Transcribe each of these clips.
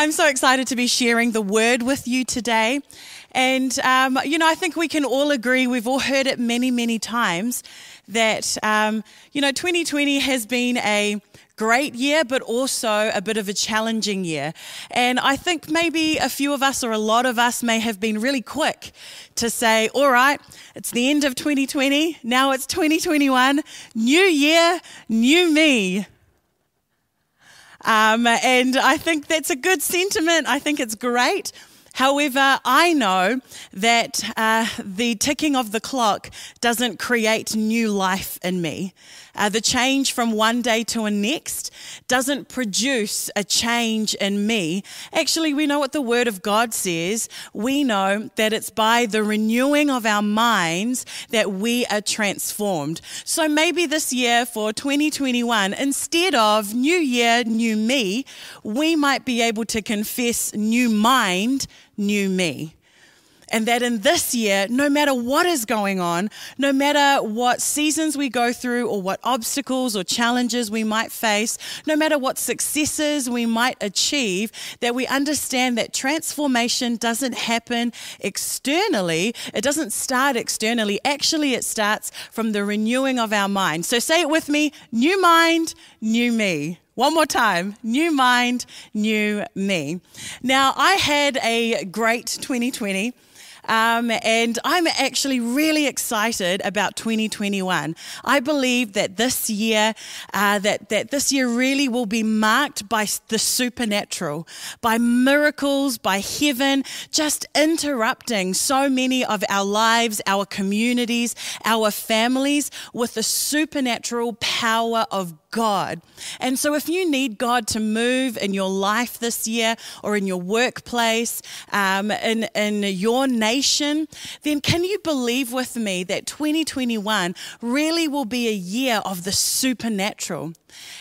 I'm so excited to be sharing the word with you today. And, um, you know, I think we can all agree, we've all heard it many, many times, that, um, you know, 2020 has been a great year, but also a bit of a challenging year. And I think maybe a few of us or a lot of us may have been really quick to say, all right, it's the end of 2020, now it's 2021, new year, new me. Um, and I think that's a good sentiment. I think it's great. However, I know that uh, the ticking of the clock doesn't create new life in me. Uh, the change from one day to a next doesn't produce a change in me. Actually, we know what the Word of God says. We know that it's by the renewing of our minds that we are transformed. So maybe this year for 2021, instead of New Year, New Me, we might be able to confess new mind, new me and that in this year, no matter what is going on, no matter what seasons we go through or what obstacles or challenges we might face, no matter what successes we might achieve, that we understand that transformation doesn't happen externally. It doesn't start externally. Actually, it starts from the renewing of our mind. So say it with me new mind, new me. One more time. New mind, new me. Now, I had a great 2020. Um, and I'm actually really excited about 2021. I believe that this year, uh, that, that this year really will be marked by the supernatural, by miracles, by heaven, just interrupting so many of our lives, our communities, our families with the supernatural power of God. And so, if you need God to move in your life this year or in your workplace, um, in, in your nation, then can you believe with me that 2021 really will be a year of the supernatural?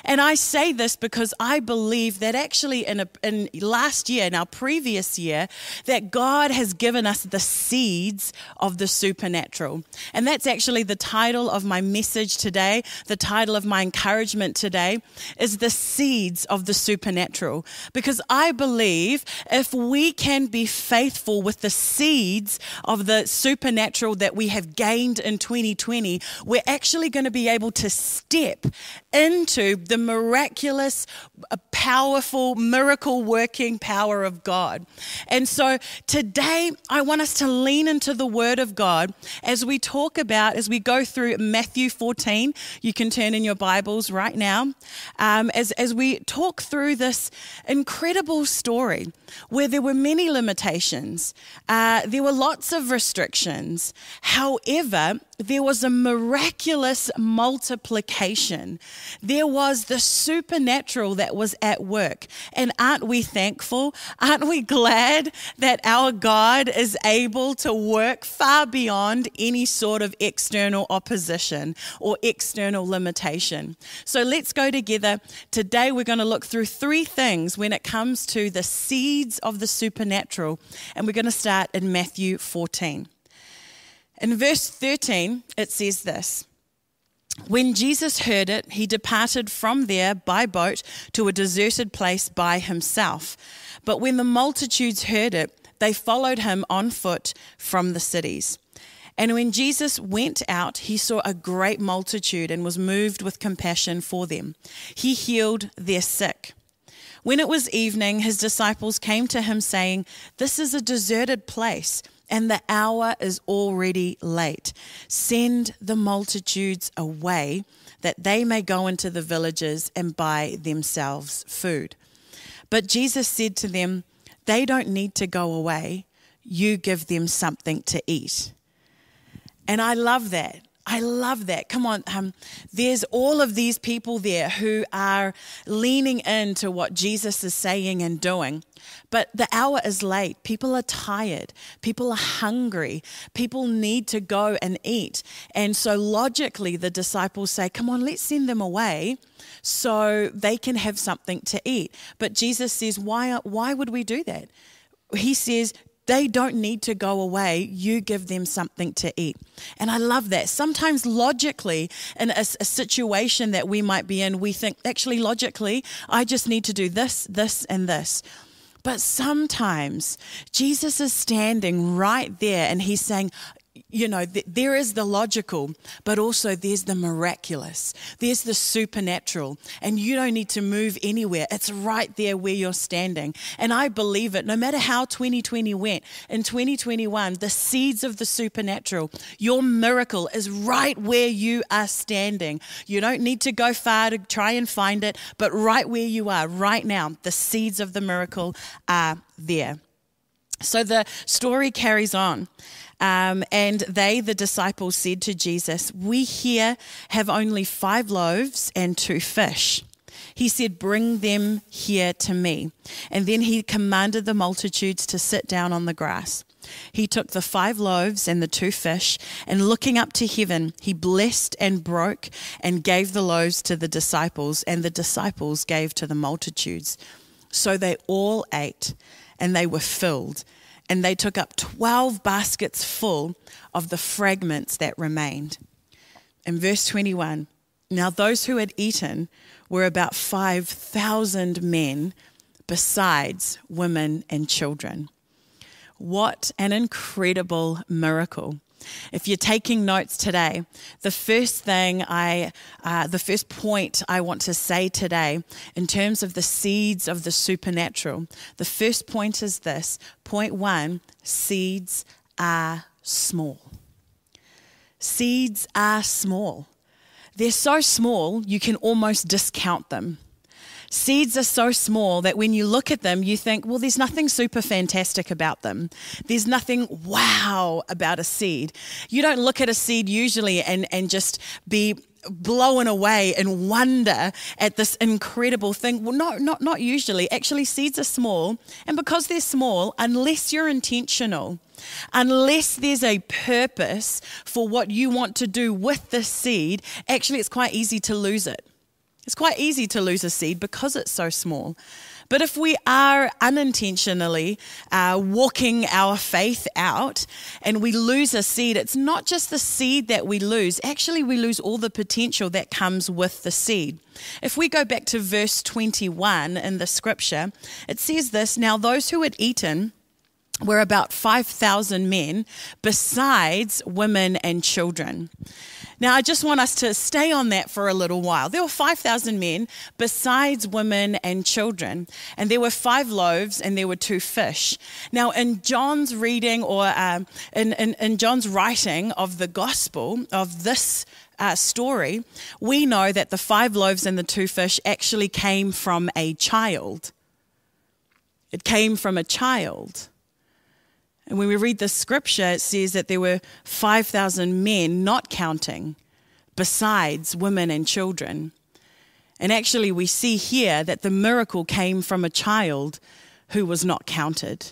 And I say this because I believe that actually in, a, in last year, in our previous year, that God has given us the seeds of the supernatural. And that's actually the title of my message today. The title of my encouragement today is the seeds of the supernatural. Because I believe if we can be faithful with the seeds of the supernatural that we have gained in 2020, we're actually going to be able to step into the miraculous, uh, powerful, miracle working power of God. And so today, I want us to lean into the Word of God as we talk about, as we go through Matthew 14. You can turn in your Bibles right now. Um, as, as we talk through this incredible story where there were many limitations, uh, there were lots of restrictions. However, there was a miraculous multiplication. There was the supernatural that was at work. And aren't we thankful? Aren't we glad that our God is able to work far beyond any sort of external opposition or external limitation? So let's go together. Today we're going to look through three things when it comes to the seeds of the supernatural. And we're going to start in Matthew 14. In verse 13, it says this When Jesus heard it, he departed from there by boat to a deserted place by himself. But when the multitudes heard it, they followed him on foot from the cities. And when Jesus went out, he saw a great multitude and was moved with compassion for them. He healed their sick. When it was evening, his disciples came to him, saying, This is a deserted place and the hour is already late. Send the multitudes away that they may go into the villages and buy themselves food. But Jesus said to them, They don't need to go away. You give them something to eat. And I love that. I love that. Come on, um, there's all of these people there who are leaning into what Jesus is saying and doing. But the hour is late. People are tired. People are hungry. People need to go and eat. And so, logically, the disciples say, Come on, let's send them away so they can have something to eat. But Jesus says, Why, why would we do that? He says, they don't need to go away. You give them something to eat. And I love that. Sometimes, logically, in a, a, situation that we might be in, we think, actually, logically, I just need to do this, this, and this. But sometimes Jesus is standing right there and he's saying, you know, th- there is the logical, but also there's the miraculous. There's the supernatural. And you don't need to move anywhere. It's right there where you're standing. And I believe it. No matter how 2020 went, in 2021, the seeds of the supernatural, your miracle is right where you are standing. You don't need to go far to try and find it, but right where you are, right now, the seeds of the miracle are there. So the story carries on. Um, and they, the disciples, said to Jesus, We here have only five loaves and two fish. He said, Bring them here to me. And then he commanded the multitudes to sit down on the grass. He took the five loaves and the two fish, and looking up to heaven, he blessed and broke and gave the loaves to the disciples, and the disciples gave to the multitudes. So they all ate, and they were filled and they took up 12 baskets full of the fragments that remained. In verse 21, now those who had eaten were about 5,000 men, besides women and children. What an incredible miracle! If you're taking notes today, the first thing I, uh, the first point I want to say today, in terms of the seeds of the supernatural, the first point is this point one seeds are small. Seeds are small. They're so small, you can almost discount them. Seeds are so small that when you look at them, you think, well, there's nothing super fantastic about them. There's nothing wow about a seed. You don't look at a seed usually and, and just be blown away and wonder at this incredible thing. Well, no, not, not usually. Actually, seeds are small. And because they're small, unless you're intentional, unless there's a purpose for what you want to do with the seed, actually, it's quite easy to lose it. It's quite easy to lose a seed because it's so small. But if we are unintentionally uh, walking our faith out and we lose a seed, it's not just the seed that we lose, actually, we lose all the potential that comes with the seed. If we go back to verse 21 in the scripture, it says this Now, those who had eaten, were about 5,000 men, besides women and children. Now, I just want us to stay on that for a little while. There were 5,000 men besides women and children, and there were five loaves and there were two fish. Now, in John's reading or um, in, in, in John's writing of the gospel of this uh, story, we know that the five loaves and the two fish actually came from a child. It came from a child. And when we read the scripture, it says that there were 5,000 men, not counting, besides women and children. And actually, we see here that the miracle came from a child who was not counted.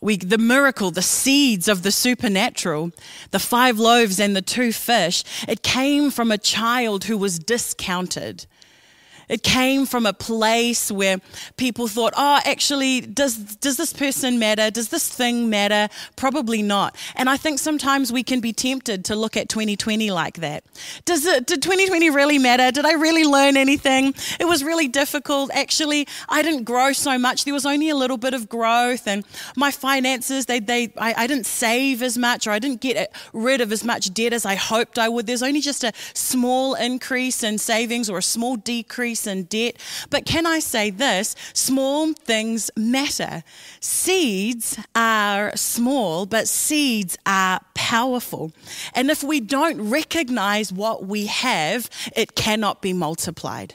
We, the miracle, the seeds of the supernatural, the five loaves and the two fish, it came from a child who was discounted. It came from a place where people thought, oh, actually, does, does this person matter? Does this thing matter? Probably not. And I think sometimes we can be tempted to look at 2020 like that. Does it, did 2020 really matter? Did I really learn anything? It was really difficult. Actually, I didn't grow so much. There was only a little bit of growth, and my finances, they, they, I, I didn't save as much, or I didn't get rid of as much debt as I hoped I would. There's only just a small increase in savings or a small decrease increase in debt. But can I say this? Small things matter. Seeds are small, but seeds are powerful. And if we don't recognize what we have, it cannot be multiplied.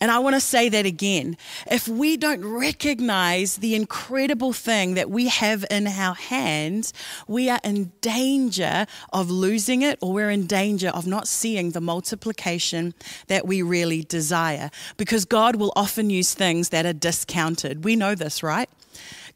And I want to say that again. If we don't recognize the incredible thing that we have in our hands, we are in danger of losing it or we're in danger of not seeing the multiplication that we really desire. Because God will often use things that are discounted. We know this, right?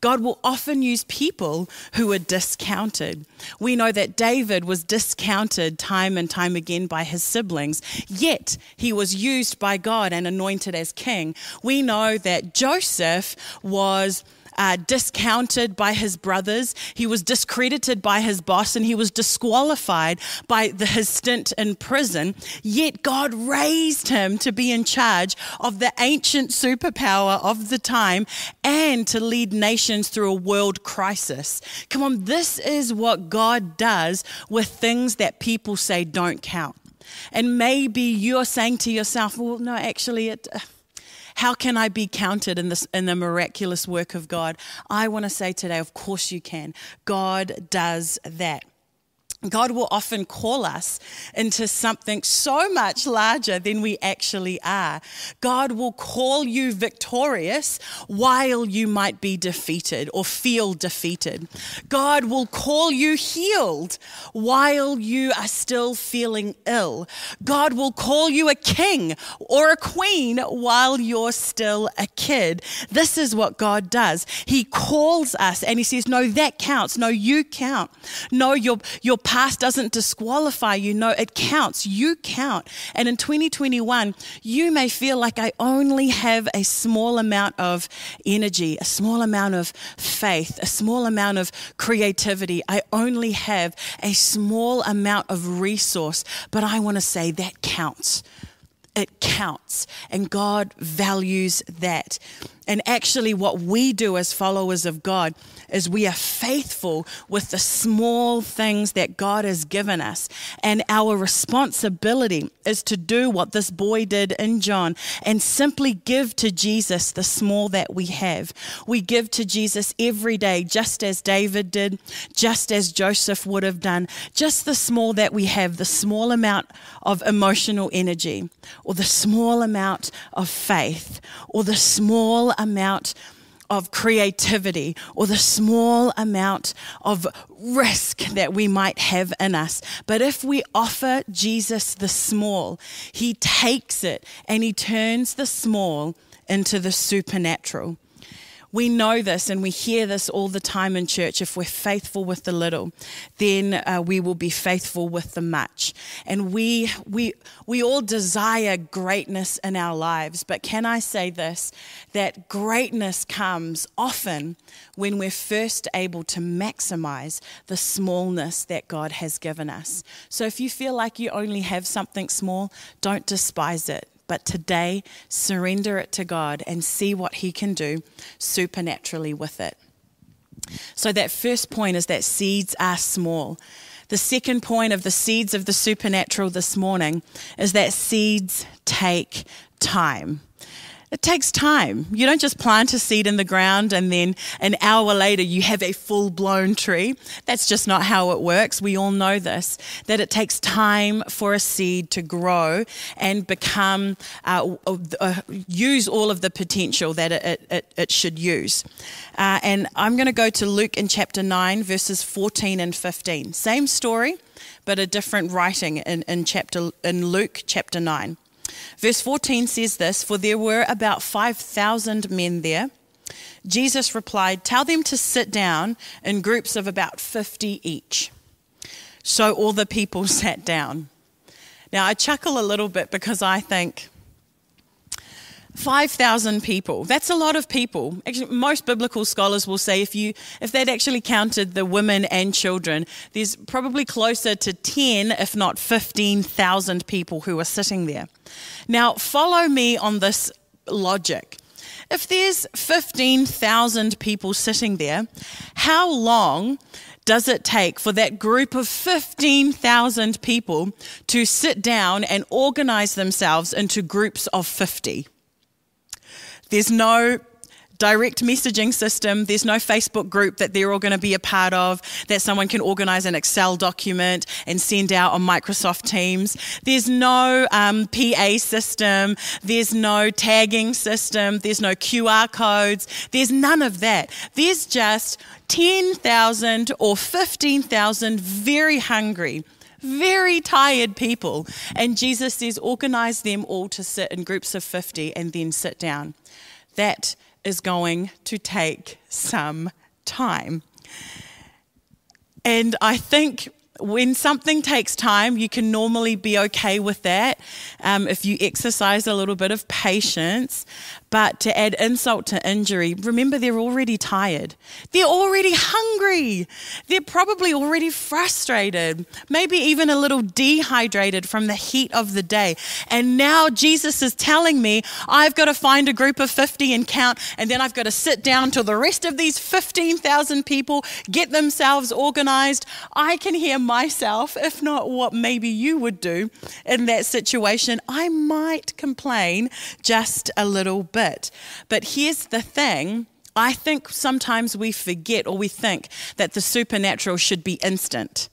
God will often use people who are discounted. We know that David was discounted time and time again by his siblings, yet he was used by God and anointed as king. We know that Joseph was uh, discounted by his brothers, he was discredited by his boss, and he was disqualified by the, his stint in prison. Yet God raised him to be in charge of the ancient superpower of the time and to lead nations through a world crisis. Come on, this is what God does with things that people say don't count. And maybe you're saying to yourself, well, no, actually, it. Uh, how can I be counted in this in the miraculous work of God? I want to say today, of course you can. God does that. God will often call us into something so much larger than we actually are. God will call you victorious while you might be defeated or feel defeated. God will call you healed while you are still feeling ill. God will call you a king or a queen while you're still a kid. This is what God does. He calls us and He says, No, that counts. No, you count. No, your, your past doesn't disqualify you. No, it counts. You count. And in 2021, you may feel like I only have a small amount of energy, a small amount of faith, a small amount of creativity. I only have a small amount of resource, but I want to say that counts it counts. And God values that. And actually, what we do as followers of God is we are faithful with the small things that God has given us. And our responsibility is to do what this boy did in John and simply give to Jesus the small that we have. We give to Jesus every day, just as David did, just as Joseph would have done, just the small that we have, the small amount of emotional energy, or the small amount of faith, or the small amount of creativity or the small amount of risk that we might have in us. But if we offer Jesus the small, he takes it and he turns the small into the supernatural. We know this and we hear this all the time in church. If we're faithful with the little, then uh, we will be faithful with the much. And we, we, we all desire greatness in our lives. But can I say this? That greatness comes often when we're first able to maximize the smallness that God has given us. So if you feel like you only have something small, don't despise it but today, surrender it to God and see what He can do supernaturally with it. So, that first point is that seeds are small. The second point of the seeds of the supernatural this morning is that seeds take time. It takes time. You don't just plant a seed in the ground and then an hour later you have a full blown tree. That's just not how it works. We all know this that it takes time for a seed to grow and become, uh, uh, use all of the potential that it, it, it should use. Uh, and I'm going to go to Luke in chapter 9, verses 14 and 15. Same story, but a different writing in, in, chapter, in Luke chapter 9. Verse 14 says this For there were about 5,000 men there. Jesus replied, Tell them to sit down in groups of about 50 each. So all the people sat down. Now I chuckle a little bit because I think, 5,000 people. That's a lot of people. Actually, most biblical scholars will say if you if they'd actually counted the women and children, there's probably closer to 10 if not 15,000 people who are sitting there. Now, follow me on this logic. If there's 15,000 people sitting there, how long does it take for that group of 15,000 people to sit down and organize themselves into groups of 50? There's no direct messaging system. There's no Facebook group that they're all going to be a part of that someone can organize an Excel document and send out on Microsoft Teams. There's no um, PA system. There's no tagging system. There's no QR codes. There's none of that. There's just 10,000 or 15,000 very hungry very tired people. And Jesus says, organize them all to sit in groups of 50 and then sit down. That is going to take some time. And I think when something takes time, you can normally be okay with that um, if you exercise a little bit of patience. But to add insult to injury, remember they're already tired. They're already hungry. They're probably already frustrated, maybe even a little dehydrated from the heat of the day. And now Jesus is telling me I've got to find a group of 50 and count, and then I've got to sit down till the rest of these 15,000 people get themselves organized. I can hear myself, if not what maybe you would do in that situation. I might complain just a little bit. But here's the thing. I think sometimes we forget or we think that the supernatural should be instant.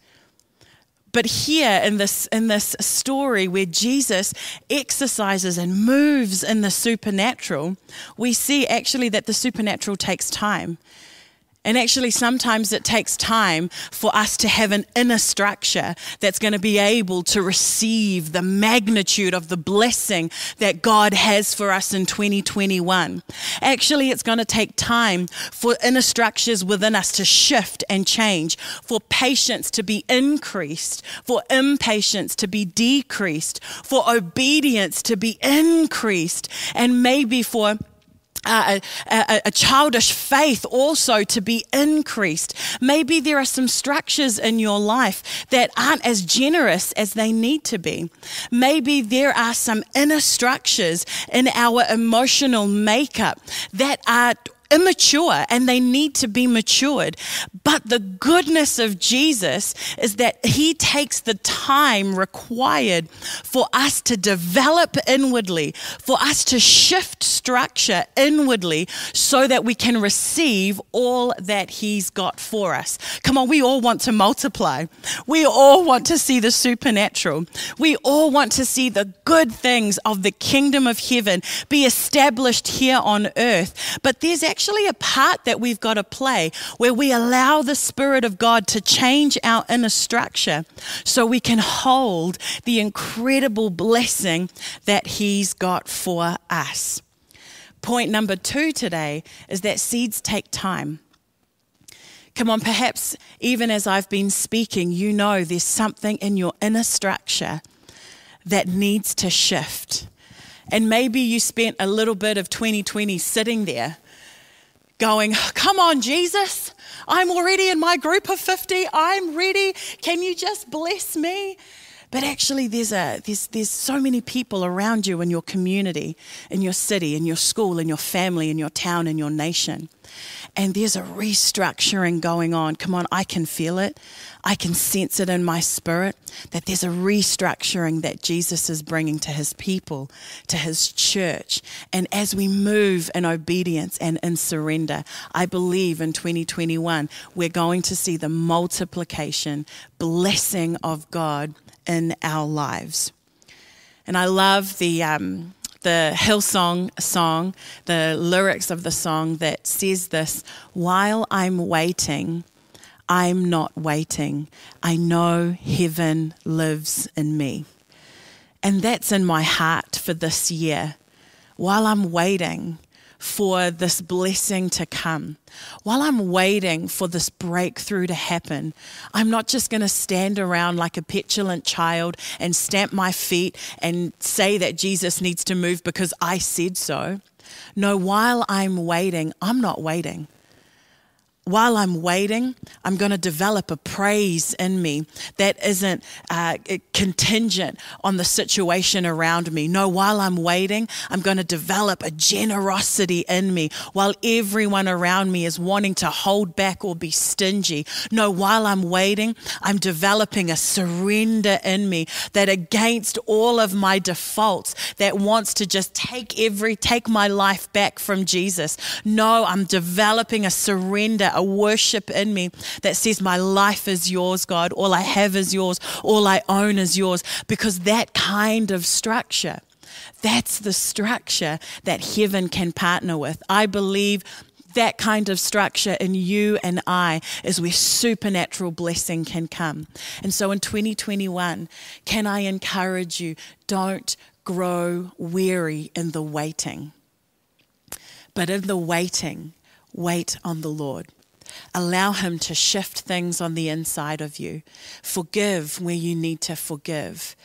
But here in this, in this story where Jesus exercises and moves in the supernatural, we see actually that the supernatural takes time. And actually, sometimes it takes time for us to have an inner structure that's going to be able to receive the magnitude of the blessing that God has for us in 2021. Actually, it's going to take time for inner structures within us to shift and change, for patience to be increased, for impatience to be decreased, for obedience to be increased, and maybe for a, a, childish faith also to be increased. Maybe there are some structures in your life that aren't as generous as they need to be. Maybe there are some inner structures in our emotional makeup that are immature and they need to be matured. But the goodness of Jesus is that he takes the time required for us to develop inwardly, for us to shift structure inwardly so that we can receive all that he's got for us. Come on, we all want to multiply. We all want to see the supernatural. We all want to see the good things of the kingdom of heaven be established here on earth. But there's actually actually a part that we've got to play where we allow the Spirit of God to change our inner structure so we can hold the incredible blessing that He's got for us. Point number two today is that seeds take time. Come on, perhaps even as I've been speaking, you know there's something in your inner structure that needs to shift. And maybe you spent a little bit of 2020 sitting there going, Come on, Jesus, I'm already in my group of 50. I'm ready. Can you just bless me? But actually, there's, a, there's, there's so many people around you in your community, in your city, in your school, in your family, in your town, in your nation. And there's a restructuring going on. Come on, I can feel it. I can sense it in my spirit that there's a restructuring that Jesus is bringing to his people, to his church. And as we move in obedience and in surrender, I believe in 2021, we're going to see the multiplication, blessing of God in our lives. And I love the. Um, the Hillsong song, the lyrics of the song that says this While I'm waiting, I'm not waiting. I know heaven lives in me. And that's in my heart for this year. While I'm waiting for this blessing to come, while I'm waiting for this breakthrough to happen, I'm not just going to stand around like a petulant child and stamp my feet and say that Jesus needs to move because I said so. No, while I'm waiting, I'm not waiting while I'm waiting, I'm going to develop a praise in me that isn't uh, contingent on the situation around me. No, while I'm waiting, I'm going to develop a generosity in me while everyone around me is wanting to hold back or be stingy. No, while I'm waiting, I'm developing a surrender in me that against all of my defaults that wants to just take every, take my life back from Jesus. No, I'm developing a surrender, a worship in me that says, My life is yours, God. All I have is yours. All I own is yours. Because that kind of structure, that's the structure that heaven can partner with. I believe that kind of structure in you and I is where supernatural blessing can come. And so in 2021, can I encourage you, don't grow weary in the waiting. But in the waiting, wait on the Lord. Allow Him to shift things on the inside of you. Forgive where you need to forgive.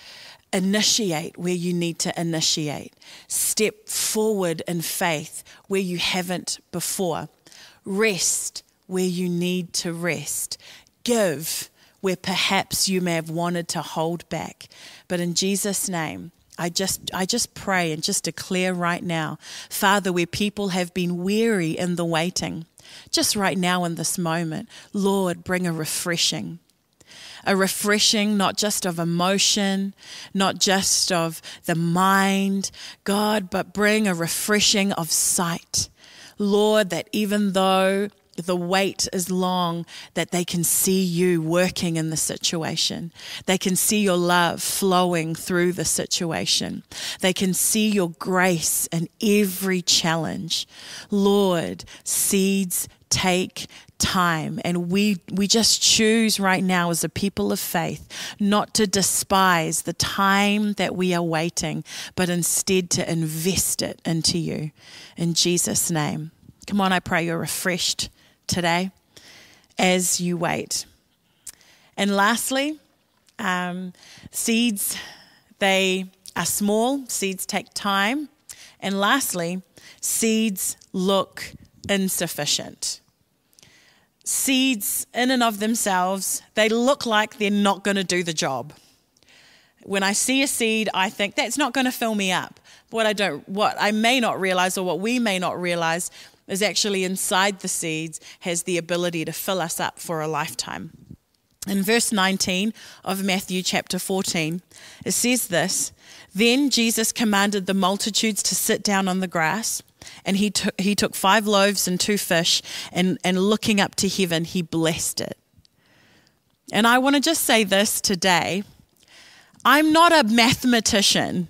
Initiate where you need to initiate. Step forward in faith where you haven't before. Rest where you need to rest. Give where perhaps you may have wanted to hold back. But in Jesus' name, I just, I just pray and just declare right now, Father, where people have been weary in the waiting, just right now in this moment, Lord, bring a refreshing. A refreshing, not just of emotion, not just of the mind, God, but bring a refreshing of sight. Lord, that even though the wait is long that they can see you working in the situation. They can see your love flowing through the situation. They can see your grace in every challenge. Lord, seeds take time and we we just choose right now as a people of faith not to despise the time that we are waiting but instead to invest it into you in Jesus name come on I pray you're refreshed today as you wait. And lastly, um, seeds, they are small, seeds take time. And lastly, seeds look insufficient. Seeds, in and of themselves, they look like they're not going to do the job. When I see a seed, I think that's not going to fill me up. What I don't, what I may not realize, or what we may not realize, is actually inside the seeds has the ability to fill us up for a lifetime. In verse 19 of Matthew chapter 14, it says this Then Jesus commanded the multitudes to sit down on the grass, and he, took he took five loaves and two fish, and, and looking up to heaven, he blessed it. And I want to just say this today I'm not a mathematician,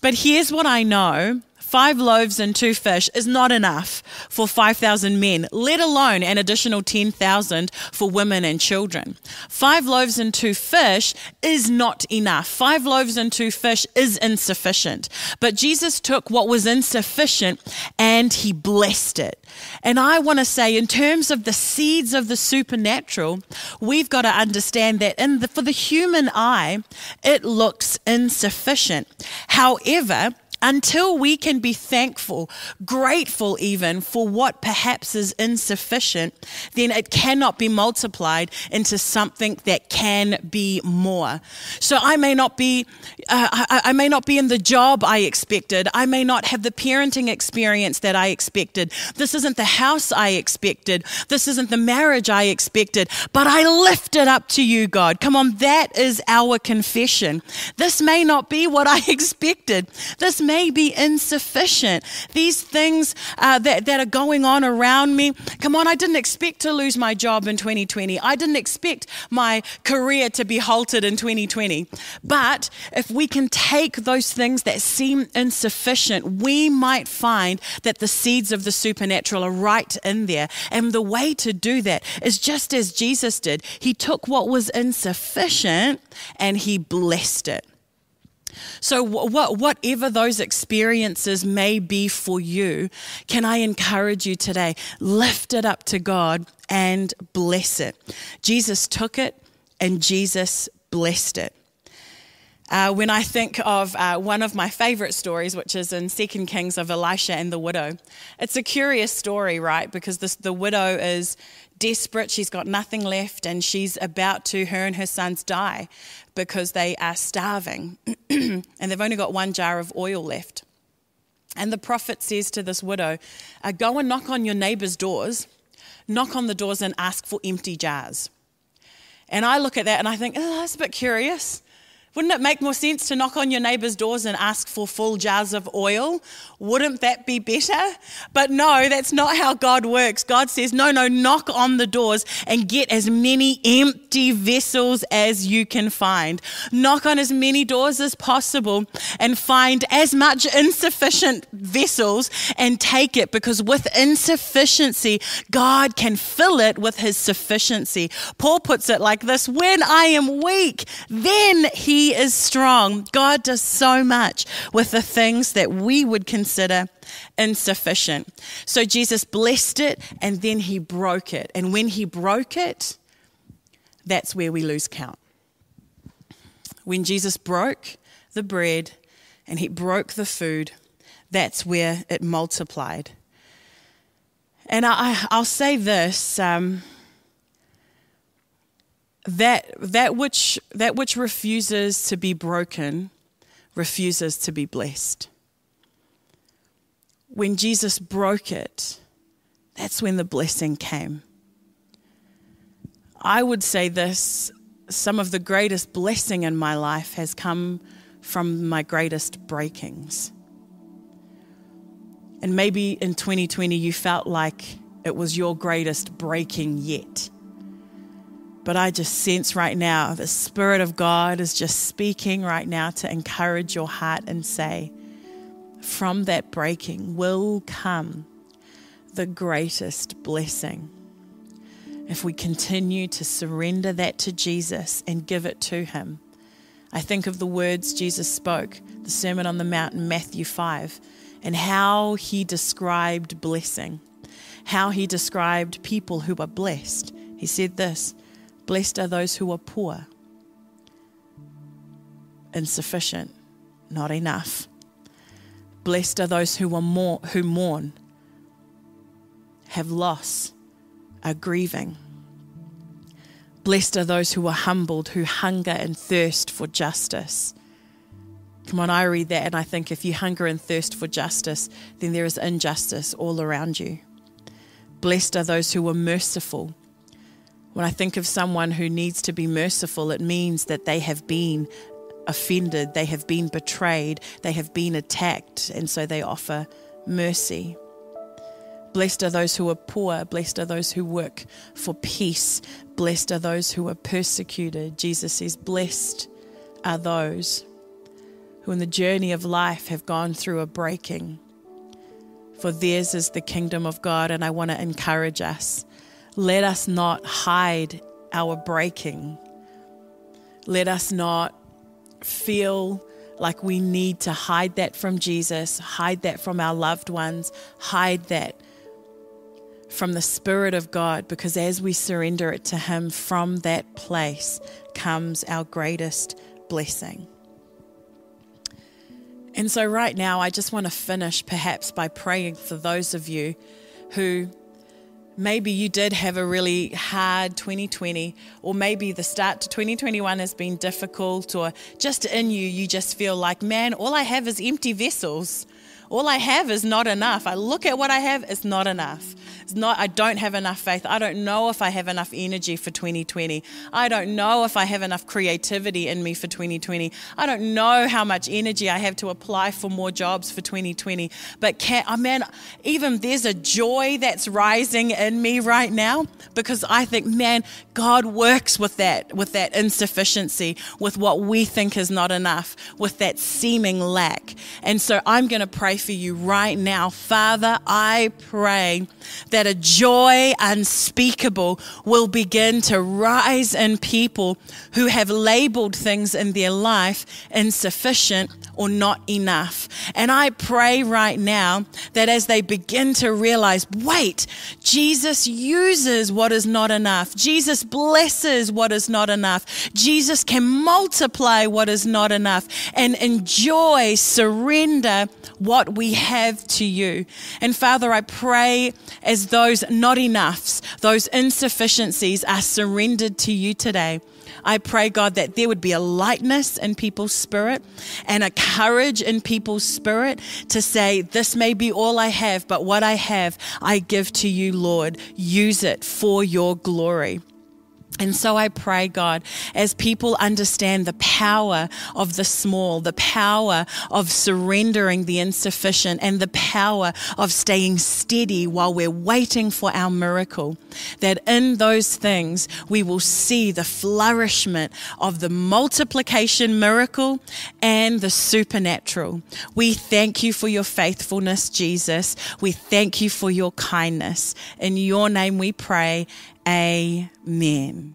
but here's what I know five loaves and two fish is not enough for 5,000 men, let alone an additional 10,000 for women and children. Five loaves and two fish is not enough. Five loaves and two fish is insufficient. But Jesus took what was insufficient and he blessed it. And I want to say, in terms of the seeds of the supernatural, we've got to understand that in the, for the human eye, it looks insufficient. However, until we can be thankful, grateful even for what perhaps is insufficient, then it cannot be multiplied into something that can be more. So I may not be, uh, I, I may not be in the job I expected. I may not have the parenting experience that I expected. This isn't the house I expected. This isn't the marriage I expected. But I lift it up to you, God. Come on, that is our confession. This may not be what I expected. This may be insufficient. These things uh, that, that are going on around me, come on, I didn't expect to lose my job in 2020. I didn't expect my career to be halted in 2020. But if we can take those things that seem insufficient, we might find that the seeds of the supernatural are right in there. And the way to do that is just as Jesus did. He took what was insufficient and he blessed it. So, what, whatever those experiences may be for you, can I encourage you today? Lift it up to God and bless it. Jesus took it and Jesus blessed it. Uh, when I think of uh, one of my favorite stories, which is in Second Kings of Elisha and the widow, it's a curious story, right? Because this, the widow is desperate, she's got nothing left, and she's about to, her and her sons die because they are starving and they've only got one jar of oil left. And the prophet says to this widow, uh, Go and knock on your neighbor's doors, knock on the doors and ask for empty jars. And I look at that and I think, oh, that's a bit curious. Wouldn't it make more sense to knock on your neighbor's doors and ask for full jars of oil? Wouldn't that be better? But no, that's not how God works. God says, no, no, knock on the doors and get as many empty vessels as you can find. Knock on as many doors as possible and find as much insufficient vessels and take it because with insufficiency, God can fill it with his sufficiency. Paul puts it like this when I am weak, then he he is strong. God does so much with the things that we would consider insufficient. So Jesus blessed it and then he broke it. And when he broke it, that's where we lose count. When Jesus broke, the bread and he broke the food, that's where it multiplied. And I, will say this um, that, that, which, that which refuses to be broken refuses to be blessed. When Jesus broke it, that's when the blessing came. I would say this some of the greatest blessing in my life has come from my greatest breakings. And maybe in 2020 you felt like it was your greatest breaking yet. But I just sense right now the Spirit of God is just speaking right now to encourage your heart and say, from that breaking will come the greatest blessing. If we continue to surrender that to Jesus and give it to Him. I think of the words Jesus spoke, the Sermon on the Mount in Matthew 5, and how He described blessing, how He described people who are blessed. He said this Blessed are those who are poor, insufficient, not enough. Blessed are those who are more, who mourn, have loss, are grieving. Blessed are those who are humbled, who hunger and thirst for justice. Come on, I read that and I think if you hunger and thirst for justice, then there is injustice all around you. Blessed are those who are merciful, when I think of someone who needs to be merciful, it means that they have been offended, they have been betrayed, they have been attacked, and so they offer mercy. Blessed are those who are poor. Blessed are those who work for peace. Blessed are those who are persecuted. Jesus says, Blessed are those who in the journey of life have gone through a breaking. For theirs is the kingdom of God. And I want to encourage us let us not hide our breaking. Let us not feel like we need to hide that from Jesus, hide that from our loved ones, hide that from the Spirit of God, because as we surrender it to Him, from that place comes our greatest blessing. And so, right now, I just want to finish perhaps by praying for those of you who maybe you did have a really hard 2020, or maybe the start to 2021 has been difficult, or just in you, you just feel like, man, all I have is empty vessels. All I have is not enough. I look at what I have, it's not enough. It's not, I don't have enough faith. I don't know if I have enough energy for 2020. I don't know if I have enough creativity in me for 2020. I don't know how much energy I have to apply for more jobs for 2020. But can, oh man, even there's a joy that's rising in me right now because I think, man, God works with that, with that insufficiency, with what we think is not enough, with that seeming lack. And so I'm going to pray for you right now. Father, I pray that a joy unspeakable will begin to rise in people who have labeled things in their life insufficient or not enough. And I pray right now that as they begin to realize, wait, Jesus uses what is not enough. Jesus blesses what is not enough. Jesus can multiply what is not enough and enjoy, surrender what we have to you. And Father, I pray as those not enoughs, those insufficiencies are surrendered to you today. I pray, God, that there would be a lightness in people's spirit and a courage in people's spirit to say, This may be all I have, but what I have, I give to you, Lord. Use it for your glory. And so I pray, God, as people understand the power of the small, the power of surrendering the insufficient, and the power of staying steady while we're waiting for our miracle, that in those things we will see the flourishment of the multiplication miracle and the supernatural. We thank you for your faithfulness, Jesus. We thank you for your kindness. In your name we pray. Amen.